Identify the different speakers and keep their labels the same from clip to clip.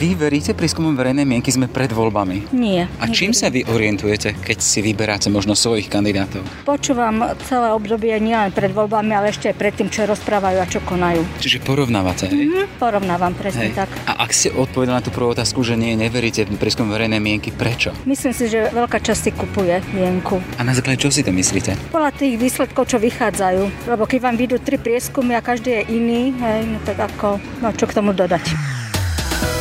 Speaker 1: Vy veríte prieskumom verejnej mienky? Sme pred voľbami.
Speaker 2: Nie.
Speaker 1: A čím sa vy orientujete, keď si vyberáte možno svojich kandidátov?
Speaker 2: Počúvam celé obdobie nielen pred voľbami, ale ešte aj pred tým, čo rozprávajú a čo konajú.
Speaker 1: Čiže porovnávate?
Speaker 2: Mhm, porovnávam presne
Speaker 1: Hej.
Speaker 2: tak.
Speaker 1: A ak ste odpovedali na tú prvú otázku, že nie, neveríte prieskum verejnej mienky, prečo?
Speaker 2: Myslím si, že veľká časť si kupuje mienku.
Speaker 1: A na základe čo si to myslíte?
Speaker 2: Podľa tých výsledkov, čo vychádzajú. Lebo keď vám vyjdú tri prieskumy a každý je iný, hej, no tak ako, no čo k tomu dodať.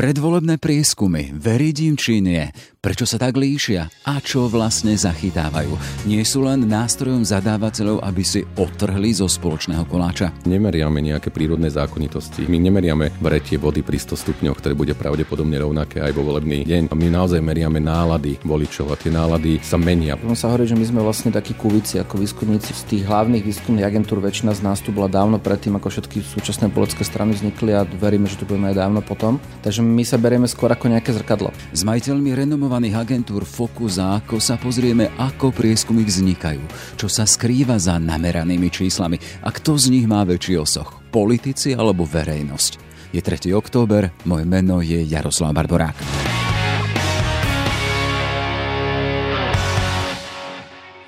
Speaker 1: Predvolebné prieskumy, veriť im či nie, prečo sa tak líšia a čo vlastne zachytávajú. Nie sú len nástrojom zadávateľov, aby si otrhli zo spoločného koláča.
Speaker 3: Nemeriame nejaké prírodné zákonitosti. My nemeriame vretie vody pri 100 stupňoch, ktoré bude pravdepodobne rovnaké aj vo volebný deň. A my naozaj meriame nálady voličov a tie nálady sa menia.
Speaker 4: On sa hovorí, že my sme vlastne takí kuvici ako výskumníci z tých hlavných výskumných agentúr. Väčšina z nás tu bola dávno predtým, ako všetky súčasné politické strany vznikli a veríme, že tu budeme aj dávno potom. Takže my sa berieme skôr ako nejaké zrkadlo.
Speaker 1: S majiteľmi renomovaných agentúr Focus a Ako sa pozrieme, ako prieskumy vznikajú, čo sa skrýva za nameranými číslami a kto z nich má väčší osoch, politici alebo verejnosť. Je 3. október, moje meno je Jaroslav Barborák.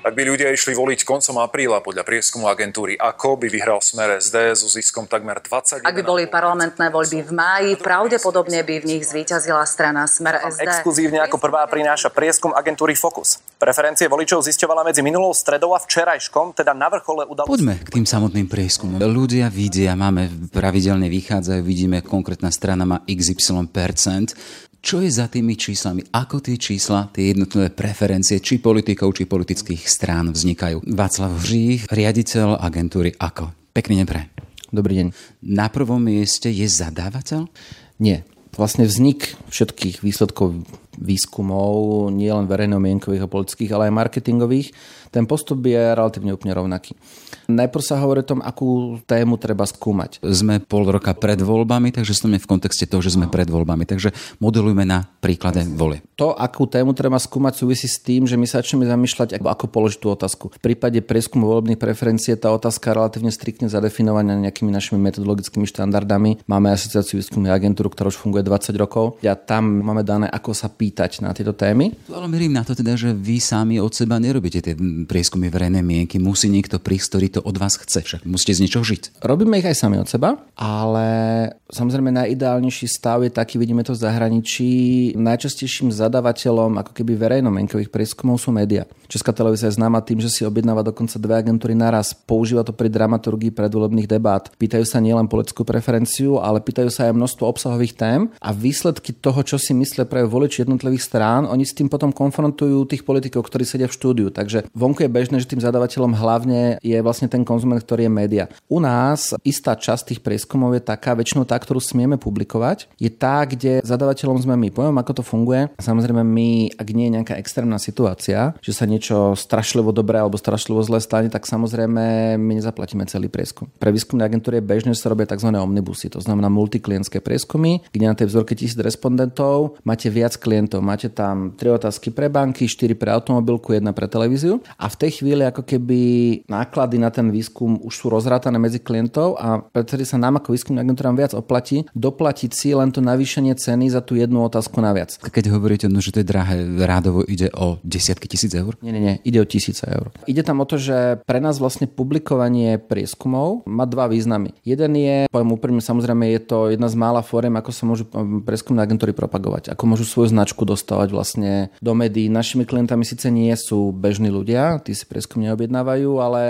Speaker 5: Ak by ľudia išli voliť koncom apríla podľa prieskumu agentúry AKO, by vyhral smer SD so ziskom takmer 20.
Speaker 6: Ak by boli parlamentné voľby v máji, pravdepodobne by v nich zvíťazila strana Smer SD.
Speaker 7: Exkluzívne ako prvá prináša prieskum agentúry Focus. Preferencie voličov zisťovala medzi minulou stredou a včerajškom, teda na vrchole udalosti.
Speaker 1: Poďme k tým samotným prieskumom. Ľudia vidia, máme pravidelne vychádzajú, vidíme, konkrétna strana má XY percent. Čo je za tými číslami? Ako tie čísla, tie jednotlivé preferencie, či politikov, či politických strán vznikajú? Václav Hřích, riaditeľ agentúry AKO. Pekný deň pre.
Speaker 4: Dobrý deň.
Speaker 1: Na prvom mieste je zadávateľ?
Speaker 4: Nie. Vlastne vznik všetkých výsledkov výskumov, nie len verejno-mienkových a politických, ale aj marketingových, ten postup je relatívne úplne rovnaký. Najprv sa hovorí o tom, akú tému treba skúmať.
Speaker 1: Sme pol roka pred voľbami, takže sme v kontexte toho, že sme pred voľbami. Takže modelujme na príklade volie.
Speaker 4: To, akú tému treba skúmať, súvisí s tým, že my sa začneme zamýšľať, ako, položiť tú otázku. V prípade prieskumu volebných preferencií je tá otázka relatívne striktne zadefinovaná nejakými našimi metodologickými štandardami. Máme asociáciu výskumných agentúr, ktorá už funguje 20 rokov. A tam máme dané, ako sa pýtať na tieto témy.
Speaker 1: Ale merím na to teda, že vy sami od seba nerobíte tie prieskumy verejnej mienky. Musí niekto prísť, ktorý to od vás chce. Však musíte z niečoho žiť.
Speaker 4: Robíme ich aj sami od seba, ale samozrejme najideálnejší stav je taký, vidíme to v zahraničí. Najčastejším zadávateľom ako keby verejnomenkových prieskumov sú médiá. Česká televízia je známa tým, že si objednáva dokonca dve agentúry naraz. Používa to pri dramaturgii predvolebných debát. Pýtajú sa nielen politickú preferenciu, ale pýtajú sa aj množstvo obsahových tém a výsledky toho, čo si myslia pre voliči jednotlivých strán, oni s tým potom konfrontujú tých politikov, ktorí sedia v štúdiu. Takže vonku je bežné, že tým zadávateľom hlavne je vlastne ten konzument, ktorý je média. U nás istá časť tých prieskumov je taká, väčšinou tá, ktorú smieme publikovať, je tá, kde zadávateľom sme my. Poviem, ako to funguje. Samozrejme, my, ak nie je nejaká extrémna situácia, že sa niečo strašlivo dobré alebo strašlivo zlé stane, tak samozrejme my nezaplatíme celý prieskum. Pre výskumné agentúry že sa robia tzv. omnibusy, to znamená multiklientské prieskumy, kde na tej vzorke tisíc respondentov máte viac klientov. Máte tam tri otázky pre banky, štyri pre automobilku, jedna pre televíziu a v tej chvíli ako keby náklady na ten výskum už sú rozrátané medzi klientov a pretože sa nám ako výskumným agentúram viac oplatí, doplatiť si len to navýšenie ceny za tú jednu otázku naviac.
Speaker 1: Keď hovoríte, no, že to je drahé, rádovo ide o desiatky tisíc eur?
Speaker 4: Nie, nie, nie, ide o tisíce eur. Ide tam o to, že pre nás vlastne publikovanie prieskumov má dva významy. Jeden je, poviem úprimne, samozrejme je to jedna z mála fóriem, ako sa môžu um, prieskumné agentúry propagovať, ako môžu svoju značku dostávať vlastne do médií. Našimi klientami síce nie sú bežní ľudia, tí si prieskum neobjednávajú, ale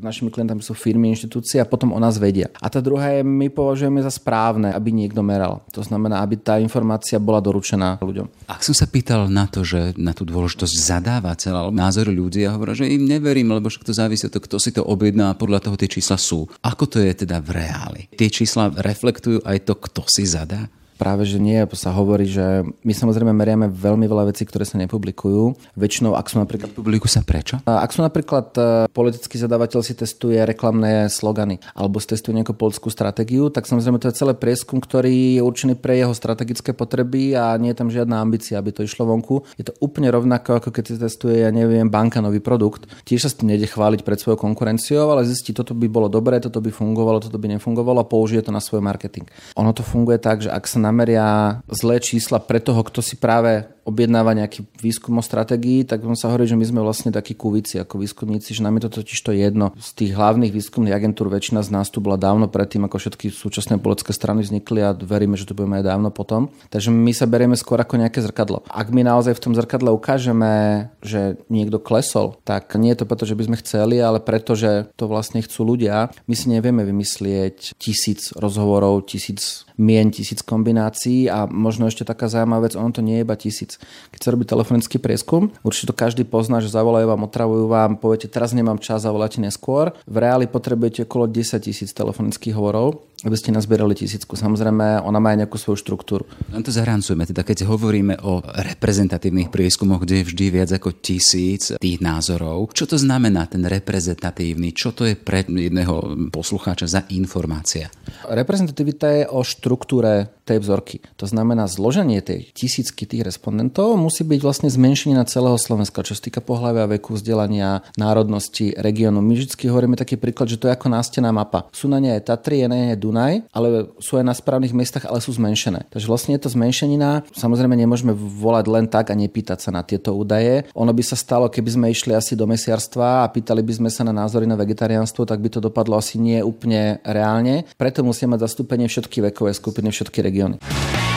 Speaker 4: našimi klientami sú firmy, inštitúcie a potom o nás vedia. A tá druhá je, my považujeme za správne, aby niekto meral. To znamená, aby tá informácia bola doručená ľuďom.
Speaker 1: Ak som sa pýtal na to, že na tú dôležitosť zadávateľ alebo názor ľudí, ja hovorím, že im neverím, lebo však to závisí od toho, kto si to objedná a podľa toho tie čísla sú. Ako to je teda v reáli? Tie čísla reflektujú aj to, kto si zadá?
Speaker 4: Práve, že nie. Sa hovorí, že my samozrejme meriame veľmi veľa vecí, ktoré sa nepublikujú. Väčšinou, ak sú napríklad...
Speaker 1: Publikujú sa prečo?
Speaker 4: Ak sú napríklad e, politický zadavateľ si testuje reklamné slogany alebo testuje nejakú politickú stratégiu, tak samozrejme to je celý prieskum, ktorý je určený pre jeho strategické potreby a nie je tam žiadna ambícia, aby to išlo vonku. Je to úplne rovnako, ako keď si testuje, ja neviem, banka nový produkt. Tiež sa s tým nejde chváliť pred svojou konkurenciou, ale zistí, toto by bolo dobré, toto by fungovalo, toto by nefungovalo a použije to na svoj marketing. Ono to funguje tak, že ak sa nameria zlé čísla pre toho, kto si práve objednáva nejaký výskum o stratégii, tak on sa hovorí, že my sme vlastne takí kuvici ako výskumníci, že nám je to totiž to jedno. Z tých hlavných výskumných agentúr väčšina z nás tu bola dávno predtým, ako všetky súčasné politické strany vznikli a veríme, že to budeme aj dávno potom. Takže my sa berieme skôr ako nejaké zrkadlo. Ak my naozaj v tom zrkadle ukážeme, že niekto klesol, tak nie je to preto, že by sme chceli, ale preto, že to vlastne chcú ľudia. My si nevieme vymyslieť tisíc rozhovorov, tisíc mien, tisíc kombinácií a možno ešte taká zaujímavá vec, ono to nie je iba tisíc. Keď sa robí telefonický prieskum, určite to každý pozná, že zavolajú vám, otravujú vám, poviete, teraz nemám čas, zavoláte neskôr. V reáli potrebujete okolo 10 tisíc telefonických hovorov aby ste nazbierali tisícku. Samozrejme, ona má aj nejakú svoju štruktúru.
Speaker 1: Len to zahrancujeme. Teda keď hovoríme o reprezentatívnych prieskumoch, kde je vždy viac ako tisíc tých názorov, čo to znamená ten reprezentatívny? Čo to je pre jedného poslucháča za informácia?
Speaker 4: Reprezentativita je o štruktúre tej vzorky. To znamená, zloženie tej tisícky tých respondentov musí byť vlastne na celého Slovenska, čo sa týka pohľavia, veku, vzdelania, národnosti, regiónu. My vždy hovoríme taký príklad, že to je ako nástená mapa. Sú na nej Tatry, je na nej Dunaj, ale sú aj na správnych miestach, ale sú zmenšené. Takže vlastne je to zmenšenina. Samozrejme nemôžeme volať len tak a nepýtať sa na tieto údaje. Ono by sa stalo, keby sme išli asi do mesiarstva a pýtali by sme sa na názory na vegetariánstvo, tak by to dopadlo asi nie úplne reálne. Preto musíme mať zastúpenie všetky vekové skupiny, všetky regiones.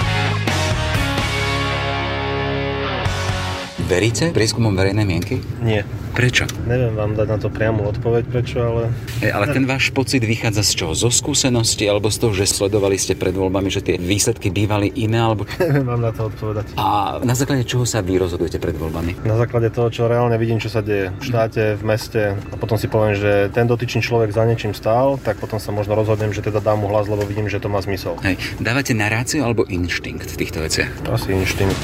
Speaker 1: Veríte prieskumom verejnej mienky?
Speaker 8: Nie.
Speaker 1: Prečo?
Speaker 8: Neviem vám dať na to priamu odpoveď, prečo, ale...
Speaker 1: E, ale ten váš pocit vychádza z čoho? Zo skúsenosti alebo z toho, že sledovali ste pred voľbami, že tie výsledky bývali iné? Alebo...
Speaker 8: Neviem vám na to odpovedať.
Speaker 1: A na základe čoho sa vy rozhodujete pred voľbami?
Speaker 8: Na základe toho, čo reálne vidím, čo sa deje v štáte, v meste a potom si poviem, že ten dotyčný človek za niečím stál, tak potom sa možno rozhodnem, že teda dám mu hlas, lebo vidím, že to má zmysel.
Speaker 1: Hej. Dávate naráciu alebo inštinkt v týchto veciach?
Speaker 8: Asi inštinkt.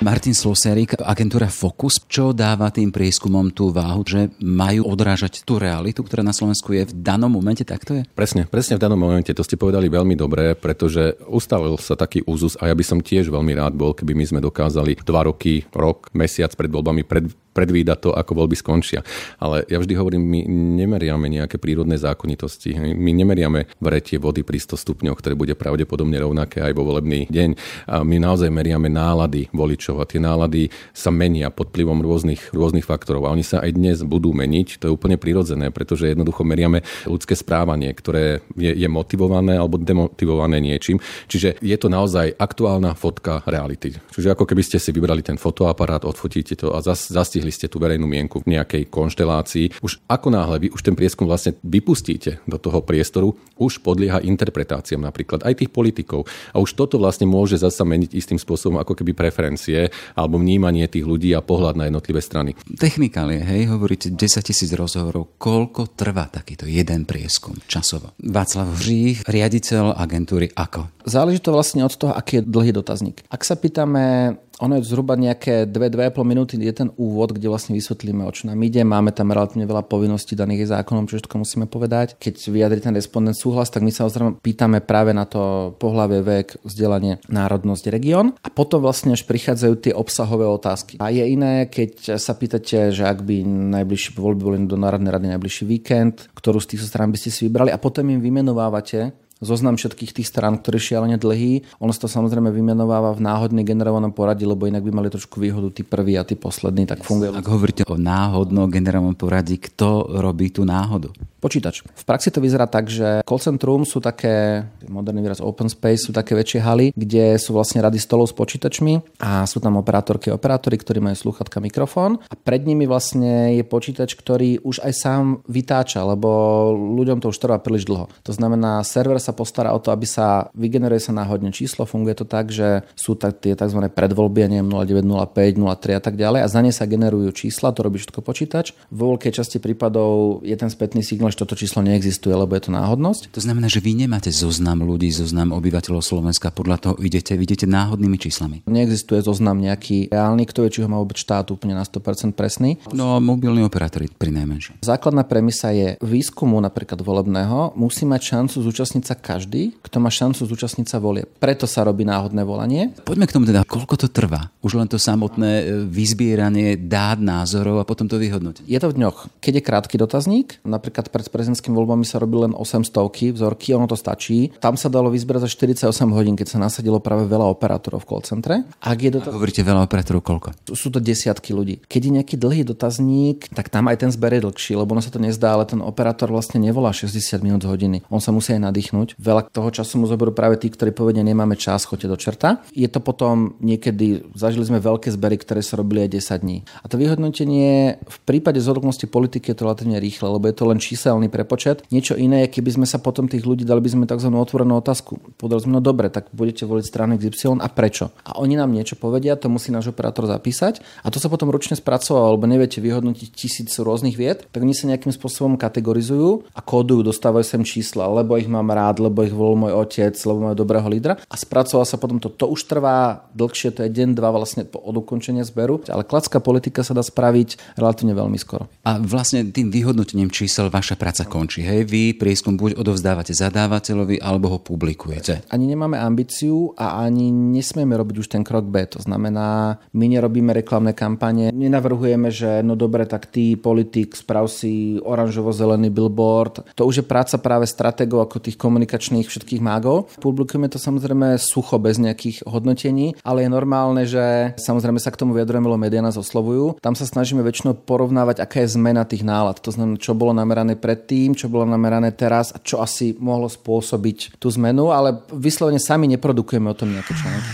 Speaker 1: Martin Sloserik, agentúra Focus, čo dáva tým prieskumom tú váhu, že majú odrážať tú realitu, ktorá na Slovensku je v danom momente, tak to je?
Speaker 3: Presne, presne v danom momente, to ste povedali veľmi dobre, pretože ustavil sa taký úzus a ja by som tiež veľmi rád bol, keby my sme dokázali dva roky, rok, mesiac pred voľbami pred, predvídať to, ako voľby skončia. Ale ja vždy hovorím, my nemeriame nejaké prírodné zákonitosti. My nemeriame vretie vody pri 100 stupňoch, ktoré bude pravdepodobne rovnaké aj vo volebný deň. A my naozaj meriame nálady voličov a tie nálady sa menia pod vplyvom rôznych, rôznych faktorov. A oni sa aj dnes budú meniť. To je úplne prirodzené, pretože jednoducho meriame ľudské správanie, ktoré je, je motivované alebo demotivované niečím. Čiže je to naozaj aktuálna fotka reality. Čiže ako keby ste si vybrali ten fotoaparát, odfotíte to a zas, zas zastihli ste tú verejnú mienku v nejakej konštelácii. Už ako náhle vy už ten prieskum vlastne vypustíte do toho priestoru, už podlieha interpretáciám napríklad aj tých politikov. A už toto vlastne môže zasa meniť istým spôsobom ako keby preferencie alebo vnímanie tých ľudí a pohľad na jednotlivé strany.
Speaker 1: Technikálie, hej, hovoríte 10 tisíc rozhovorov. Koľko trvá takýto jeden prieskum časovo? Václav Hřích, riaditeľ agentúry AKO.
Speaker 4: Záleží to vlastne od toho, aký je dlhý dotazník. Ak sa pýtame ono je zhruba nejaké 2-2,5 minúty, je ten úvod, kde vlastne vysvetlíme, o čo nám ide. Máme tam relatívne veľa povinností daných zákonom, čo všetko musíme povedať. Keď vyjadri ten respondent súhlas, tak my sa pýtame práve na to pohlavie, vek, vzdelanie, národnosť, región. A potom vlastne až prichádzajú tie obsahové otázky. A je iné, keď sa pýtate, že ak by najbližšie voľby boli do Národnej rady najbližší víkend, ktorú z tých strán by ste si vybrali a potom im vymenovávate zoznam všetkých tých strán, ktorý je šialene dlhý. Ono sa to samozrejme vymenováva v náhodne generovanom poradí, lebo inak by mali trošku výhodu tí prví a tí poslední, tak funguje.
Speaker 1: Ak hovoríte o náhodnom generovanom poradí, kto robí tú náhodu?
Speaker 4: Počítač. V praxi to vyzerá tak, že call centrum sú také, moderný výraz open space, sú také väčšie haly, kde sú vlastne rady stolov s počítačmi a sú tam operátorky a operátori, ktorí majú sluchatka, mikrofón a pred nimi vlastne je počítač, ktorý už aj sám vytáča, lebo ľuďom to už trvá príliš dlho. To znamená, server sa sa postará o to, aby sa vygeneruje sa náhodne číslo. Funguje to tak, že sú tak tie tzv. predvoľby, neviem, 0905, 03 a tak ďalej a za ne sa generujú čísla, to robí všetko počítač. Vo veľkej časti prípadov je ten spätný signál, že toto číslo neexistuje, lebo je to náhodnosť.
Speaker 1: To znamená, že vy nemáte zoznam ľudí, zoznam obyvateľov Slovenska, podľa toho idete, idete náhodnými číslami.
Speaker 4: Neexistuje zoznam nejaký reálny, kto vie, či ho má vôbec štát úplne na 100% presný.
Speaker 1: No, mobilní operátori pri najmenšom.
Speaker 4: Základná premisa je výskumu napríklad volebného musí mať šancu zúčastniť sa každý, kto má šancu zúčastniť sa volie. Preto sa robí náhodné volanie.
Speaker 1: Poďme k tomu teda, koľko to trvá? Už len to samotné e, vyzbieranie dát, názorov a potom to vyhodnotenie.
Speaker 4: Je to v dňoch. Keď je krátky dotazník, napríklad pred prezidentskými voľbami sa robí len 800 vzorky, ono to stačí. Tam sa dalo vyzbierať za 48 hodín, keď sa nasadilo práve veľa operátorov v call centre.
Speaker 1: Ak je dotaz... Hovoríte veľa operátorov koľko?
Speaker 4: Sú to desiatky ľudí. Keď je nejaký dlhý dotazník, tak tam aj ten zber je dlhší, lebo ono sa to nezdá, ale ten operátor vlastne nevolá 60 minút z hodiny. On sa musí aj nadýchnuť. Veľa toho času mu zoberú práve tí, ktorí povedia, nemáme čas, choďte do čerta. Je to potom niekedy, zažili sme veľké zbery, ktoré sa robili aj 10 dní. A to vyhodnotenie v prípade zhodnosti politiky je to relatívne rýchle, lebo je to len číselný prepočet. Niečo iné keby sme sa potom tých ľudí dali by sme tzv. otvorenú otázku. Povedali sme, no dobre, tak budete voliť stranu XY a prečo? A oni nám niečo povedia, to musí náš operátor zapísať a to sa potom ručne spracovalo, alebo neviete vyhodnotiť tisíc rôznych vied, tak oni sa nejakým spôsobom kategorizujú a kódujú, dostávajú sem čísla, lebo ich mám rád, lebo ich volil môj otec, lebo majú dobrého lídra a spracoval sa potom to. To už trvá dlhšie, to je deň, dva vlastne od ukončenia zberu, ale klacká politika sa dá spraviť relatívne veľmi skoro.
Speaker 1: A vlastne tým vyhodnotením čísel vaša práca končí. Hej, vy prieskum buď odovzdávate zadávateľovi, alebo ho publikujete.
Speaker 4: Ani nemáme ambíciu a ani nesmieme robiť už ten krok B. To znamená, my nerobíme reklamné kampane, nenavrhujeme, že no dobre, tak ty politik, sprav si oranžovo-zelený billboard. To už je práca práve strategov ako tých komunikačných všetkých mágov. Publikujeme to samozrejme sucho, bez nejakých hodnotení, ale je normálne, že samozrejme sa k tomu vyjadrujeme, lebo médiá nás oslovujú. Tam sa snažíme väčšinou porovnávať, aká je zmena tých nálad. To znamená, čo bolo namerané predtým, čo bolo namerané teraz a čo asi mohlo spôsobiť tú zmenu, ale vyslovene sami neprodukujeme o tom nejaké články.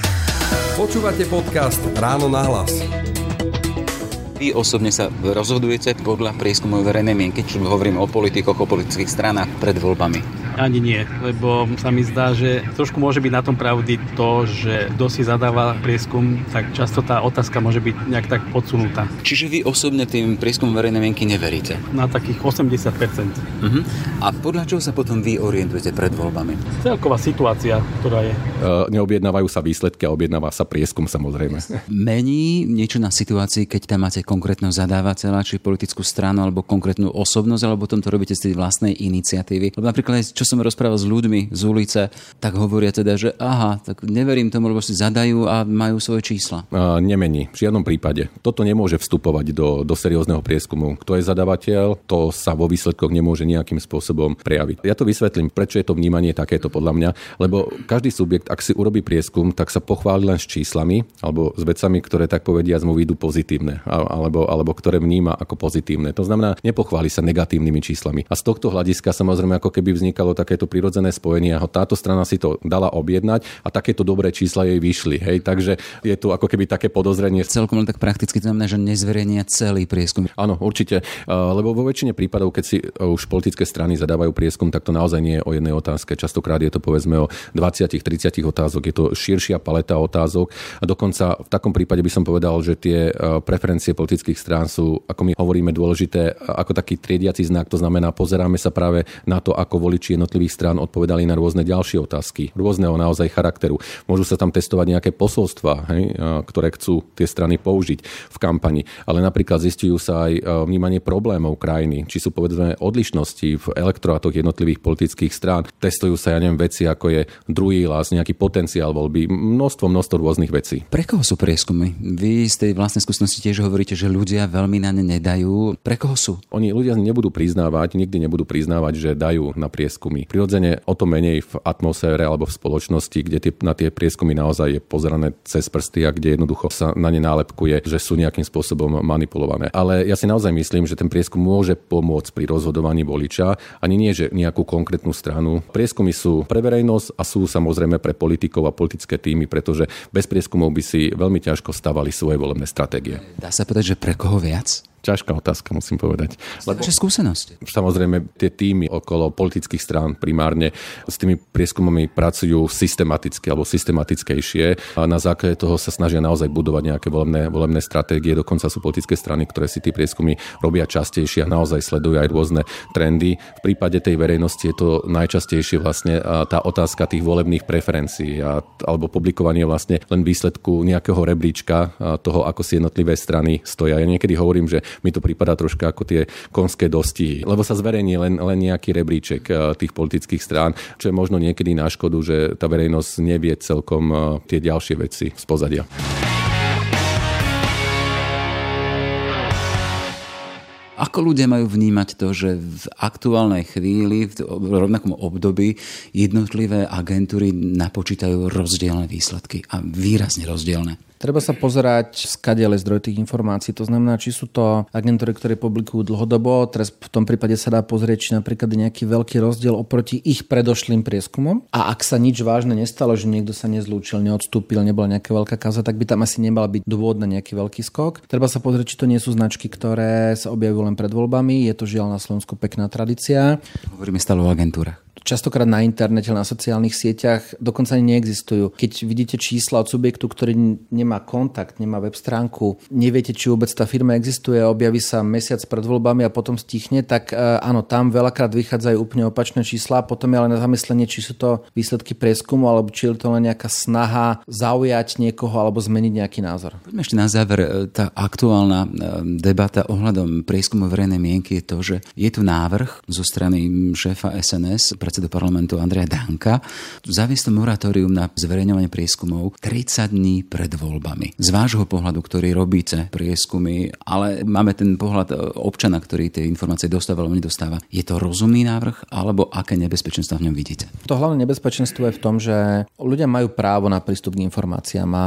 Speaker 9: Počúvate podcast Ráno na hlas.
Speaker 1: Vy osobne sa rozhodujete podľa prieskumov verejnej mienky, či hovorím o politikoch, o politických stranách pred voľbami.
Speaker 10: Ani nie, lebo sa mi zdá, že trošku môže byť na tom pravdy to, že kto si zadáva prieskum, tak často tá otázka môže byť nejak tak podsunutá.
Speaker 1: Čiže vy osobne tým prieskumom verejnej mienky neveríte?
Speaker 10: Na takých 80%.
Speaker 1: Uh-huh. A podľa čoho sa potom vy orientujete pred voľbami?
Speaker 10: Celková situácia, ktorá je.
Speaker 3: Uh, neobjednávajú sa výsledky a objednáva sa prieskum samozrejme.
Speaker 1: Mení niečo na situácii, keď tam máte konkrétneho zadávateľa, či politickú stranu, alebo konkrétnu osobnosť, alebo potom to robíte z tej vlastnej iniciatívy? Lebo napríklad, čo som rozprával s ľuďmi z ulice, tak hovoria teda, že aha, tak neverím tomu, lebo si zadajú a majú svoje čísla.
Speaker 3: A, nemení, v žiadnom prípade. Toto nemôže vstupovať do, do seriózneho prieskumu. Kto je zadavateľ, to sa vo výsledkoch nemôže nejakým spôsobom prejaviť. Ja to vysvetlím, prečo je to vnímanie takéto podľa mňa, lebo každý subjekt, ak si urobí prieskum, tak sa pochváli len s číslami alebo s vecami, ktoré tak povedia mu výjdu pozitívne alebo, alebo ktoré vníma ako pozitívne. To znamená, nepochváli sa negatívnymi číslami. A z tohto hľadiska samozrejme ako keby vznikalo takéto prirodzené spojenie táto strana si to dala objednať a takéto dobré čísla jej vyšli. Hej? Takže je tu ako keby také podozrenie.
Speaker 1: Celkom tak prakticky to znamená, že nezverejnia celý prieskum.
Speaker 3: Áno, určite. Lebo vo väčšine prípadov, keď si už politické strany zadávajú prieskum, tak to naozaj nie je o jednej otázke. Častokrát je to povedzme o 20-30 otázok. Je to širšia paleta otázok a dokonca v takom prípade by som povedal, že tie preferencie politických strán sú, ako my hovoríme, dôležité ako taký triediaci znak. To znamená, pozeráme sa práve na to, ako voliči jednotlivých strán odpovedali na rôzne ďalšie otázky, rôzneho naozaj charakteru. Môžu sa tam testovať nejaké posolstva, hej, ktoré chcú tie strany použiť v kampani, ale napríklad zistujú sa aj vnímanie problémov krajiny, či sú povedzme odlišnosti v elektorátoch jednotlivých politických strán. Testujú sa, ja neviem, veci ako je druhý hlas, nejaký potenciál voľby, množstvo, množstvo rôznych vecí.
Speaker 1: Pre koho sú prieskumy? Vy z tej vlastnej skúsenosti tiež hovoríte, že ľudia veľmi na ne nedajú. Pre koho sú?
Speaker 3: Oni ľudia nebudú priznávať, nikdy nebudú priznávať, že dajú na prieskumy prieskumy. Prirodzene o to menej v atmosfére alebo v spoločnosti, kde tie, na tie prieskumy naozaj je pozerané cez prsty a kde jednoducho sa na ne nálepkuje, že sú nejakým spôsobom manipulované. Ale ja si naozaj myslím, že ten prieskum môže pomôcť pri rozhodovaní voliča, ani nie, že nejakú konkrétnu stranu. Prieskumy sú pre verejnosť a sú samozrejme pre politikov a politické týmy, pretože bez prieskumov by si veľmi ťažko stavali svoje volebné stratégie.
Speaker 1: Dá sa povedať, že pre koho viac?
Speaker 3: Ťažká otázka, musím povedať.
Speaker 1: Lebo, skúsenosti.
Speaker 3: Samozrejme, tie týmy okolo politických strán primárne s tými prieskumami pracujú systematicky alebo systematickejšie a na základe toho sa snažia naozaj budovať nejaké volebné, volebné stratégie. Dokonca sú politické strany, ktoré si tie prieskumy robia častejšie a naozaj sledujú aj rôzne trendy. V prípade tej verejnosti je to najčastejšie vlastne tá otázka tých volebných preferencií a, alebo publikovanie vlastne len výsledku nejakého rebríčka toho, ako si jednotlivé strany stoja. Ja niekedy hovorím, že mi to prípada troška ako tie konské dostihy, lebo sa zverejní len, len nejaký rebríček tých politických strán, čo je možno niekedy na škodu, že tá verejnosť nevie celkom tie ďalšie veci z pozadia.
Speaker 1: Ako ľudia majú vnímať to, že v aktuálnej chvíli, v rovnakom období jednotlivé agentúry napočítajú rozdielne výsledky a výrazne rozdielne?
Speaker 4: Treba sa pozerať, skadiaľ zdroj tých informácií. To znamená, či sú to agentúry, ktoré publikujú dlhodobo. Teraz v tom prípade sa dá pozrieť, či napríklad je nejaký veľký rozdiel oproti ich predošlým prieskumom. A ak sa nič vážne nestalo, že niekto sa nezlúčil, neodstúpil, nebola nejaká veľká kaza, tak by tam asi nemal byť dôvod na nejaký veľký skok. Treba sa pozrieť, či to nie sú značky, ktoré sa objavujú len pred voľbami. Je to žiaľ na Slovensku pekná tradícia.
Speaker 1: Hovoríme stále o agentúrach
Speaker 4: častokrát na internete, na sociálnych sieťach dokonca ani neexistujú. Keď vidíte čísla od subjektu, ktorý nemá kontakt, nemá web stránku, neviete, či vôbec tá firma existuje, objaví sa mesiac pred voľbami a potom stichne, tak e, áno, tam veľakrát vychádzajú úplne opačné čísla, potom je ale na zamyslenie, či sú to výsledky prieskumu, alebo či je to len nejaká snaha zaujať niekoho alebo zmeniť nejaký názor.
Speaker 1: Poďme ešte na záver. E, tá aktuálna e, debata ohľadom prieskumu verejnej mienky je to, že je tu návrh zo strany šéfa SNS, predsedu parlamentu Andreja Danka, zaviesť moratórium na zverejňovanie prieskumov 30 dní pred voľbami. Z vášho pohľadu, ktorý robíte prieskumy, ale máme ten pohľad e, občana, ktorý tie informácie dostáva alebo nedostáva. Je to rozumný návrh, alebo aké nebezpečenstvo v ňom vidíte?
Speaker 4: To hlavné nebezpečenstvo je v tom, že ľudia majú právo na prístup k informáciám a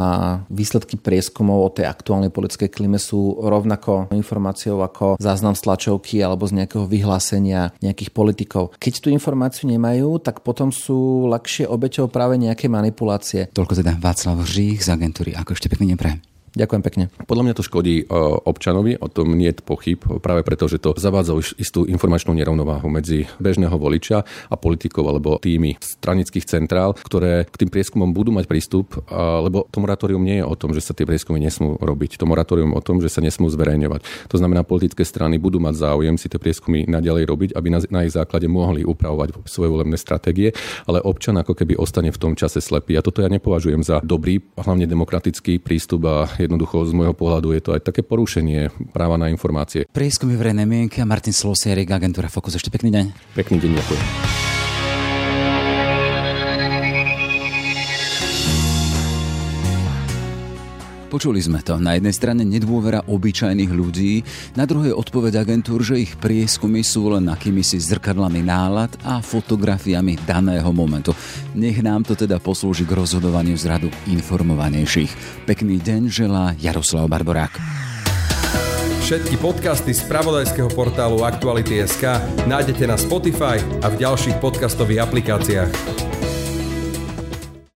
Speaker 4: výsledky prieskumov o tej aktuálnej politickej klíme sú rovnako informáciou ako záznam z tlačovky alebo z nejakého vyhlásenia nejakých politikov. Keď tú informáciu nemajú, tak potom sú ľahšie obeťou práve nejaké manipulácie.
Speaker 1: Toľko teda Václav Žích z agentúry. Ako ešte pekne neprajem.
Speaker 4: Ďakujem pekne.
Speaker 3: Podľa mňa to škodí e, občanovi, o tom nie je pochyb, práve preto, že to zavádza istú informačnú nerovnováhu medzi bežného voliča a politikov alebo tými stranických centrál, ktoré k tým prieskumom budú mať prístup, lebo to moratórium nie je o tom, že sa tie prieskumy nesmú robiť. To moratórium o tom, že sa nesmú zverejňovať. To znamená, politické strany budú mať záujem si tie prieskumy naďalej robiť, aby na ich základe mohli upravovať svoje volebné stratégie, ale občan ako keby ostane v tom čase slepý. A toto ja nepovažujem za dobrý, hlavne demokratický prístup a jednoducho z môjho pohľadu je to aj také porušenie práva na informácie.
Speaker 1: Prieskumy verejnej mienky a Martin Slosierik, agentúra Fokus. Ešte pekný deň.
Speaker 3: Pekný deň, ďakujem.
Speaker 1: Počuli sme to. Na jednej strane nedôvera obyčajných ľudí, na druhej odpoveď agentúr, že ich prieskumy sú len akými si zrkadlami nálad a fotografiami daného momentu. Nech nám to teda poslúži k rozhodovaniu z radu informovanejších. Pekný deň želá Jaroslav Barborák.
Speaker 9: Všetky podcasty z pravodajského portálu Aktuality.sk nájdete na Spotify a v ďalších podcastových aplikáciách.